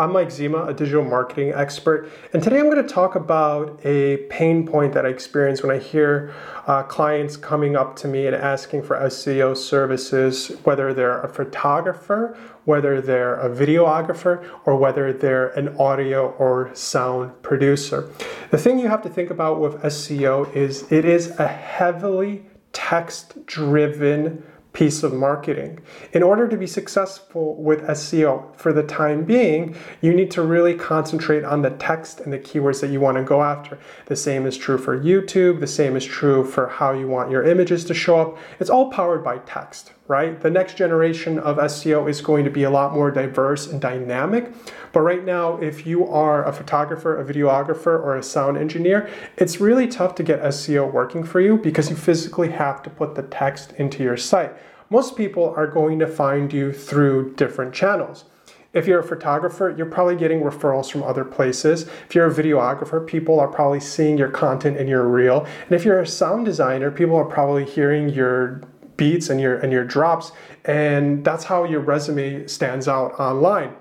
I'm Mike Zima, a digital marketing expert, and today I'm going to talk about a pain point that I experience when I hear uh, clients coming up to me and asking for SEO services, whether they're a photographer, whether they're a videographer, or whether they're an audio or sound producer. The thing you have to think about with SEO is it is a heavily text driven piece of marketing. In order to be successful with SEO for the time being, you need to really concentrate on the text and the keywords that you want to go after. The same is true for YouTube, the same is true for how you want your images to show up. It's all powered by text, right? The next generation of SEO is going to be a lot more diverse and dynamic. But right now, if you are a photographer, a videographer, or a sound engineer, it's really tough to get SEO working for you because you physically have to put the text into your site. Most people are going to find you through different channels. If you're a photographer, you're probably getting referrals from other places. If you're a videographer, people are probably seeing your content in your reel. And if you're a sound designer, people are probably hearing your beats and your and your drops and that's how your resume stands out online.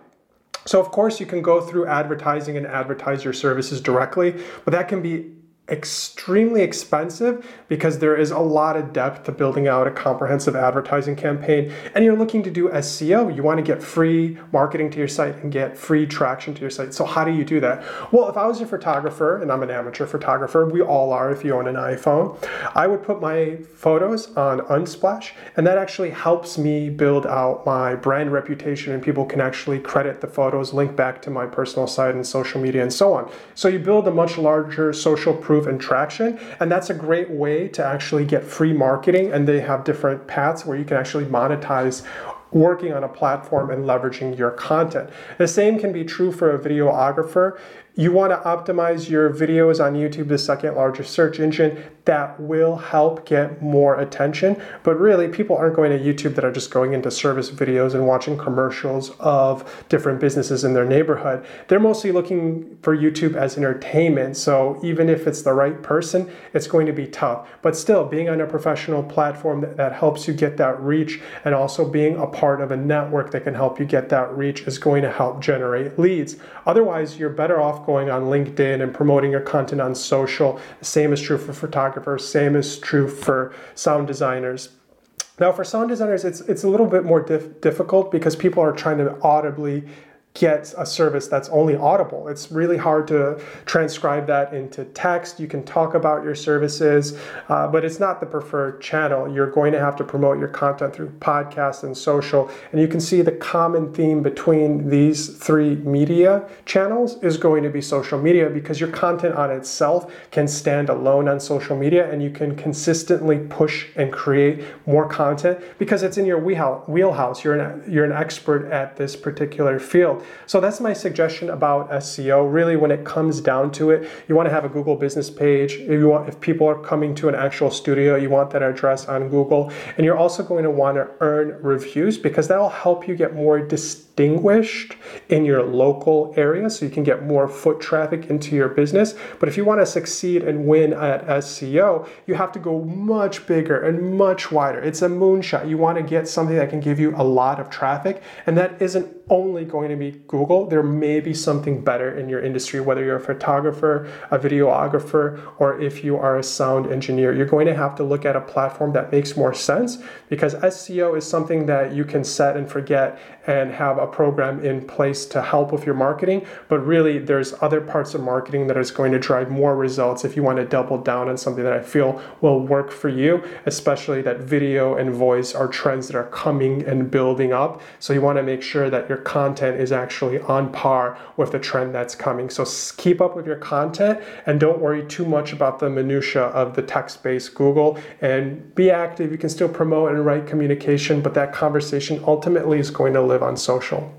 So of course you can go through advertising and advertise your services directly, but that can be extremely expensive because there is a lot of depth to building out a comprehensive advertising campaign. And you're looking to do SEO you want to get free marketing to your site and get free traction to your site. So how do you do that? Well if I was a photographer and I'm an amateur photographer we all are if you own an iPhone I would put my photos on Unsplash and that actually helps me build out my brand reputation and people can actually credit the photos link back to my personal site and social media and so on. So you build a much larger social proof proof and traction. And that's a great way to actually get free marketing. And they have different paths where you can actually monetize working on a platform and leveraging your content. The same can be true for a videographer. You want to optimize your videos on YouTube, the second largest search engine. That will help get more attention. But really, people aren't going to YouTube that are just going into service videos and watching commercials of different businesses in their neighborhood. They're mostly looking for YouTube as entertainment. So even if it's the right person, it's going to be tough. But still, being on a professional platform that, that helps you get that reach and also being a part of a network that can help you get that reach is going to help generate leads. Otherwise, you're better off going on LinkedIn and promoting your content on social. Same is true for photographers, same is true for sound designers. Now, for sound designers, it's, it's a little bit more dif- difficult because people are trying to audibly get a service that's only audible. It's really hard to transcribe that into text. You can talk about your services, uh, but it's not the preferred channel. You're going to have to promote your content through podcasts and social. And you can see the common theme between these three media channels is going to be social media because your content on itself can stand alone on social media and you can consistently push and create more content because it's in your wheelhouse. You're an, you're an expert at this particular field. So that's my suggestion about SEO. Really, when it comes down to it, you want to have a Google business page. If you want, if people are coming to an actual studio, you want that address on Google, and you're also going to want to earn reviews because that will help you get more distinguished in your local area, so you can get more foot traffic into your business. But if you want to succeed and win at SEO, you have to go much bigger and much wider. It's a moonshot. You want to get something that can give you a lot of traffic, and that isn't only going to be Google. There may be something better in your industry, whether you're a photographer, a videographer, or if you are a sound engineer. You're going to have to look at a platform that makes more sense because SEO is something that you can set and forget and have a program in place to help with your marketing. But really, there's other parts of marketing that is going to drive more results if you want to double down on something that I feel will work for you, especially that video and voice are trends that are coming and building up. So you want to make sure that your content is actually on par with the trend that's coming. So keep up with your content and don't worry too much about the minutia of the text-based Google and be active. You can still promote and write communication, but that conversation ultimately is going to live on social.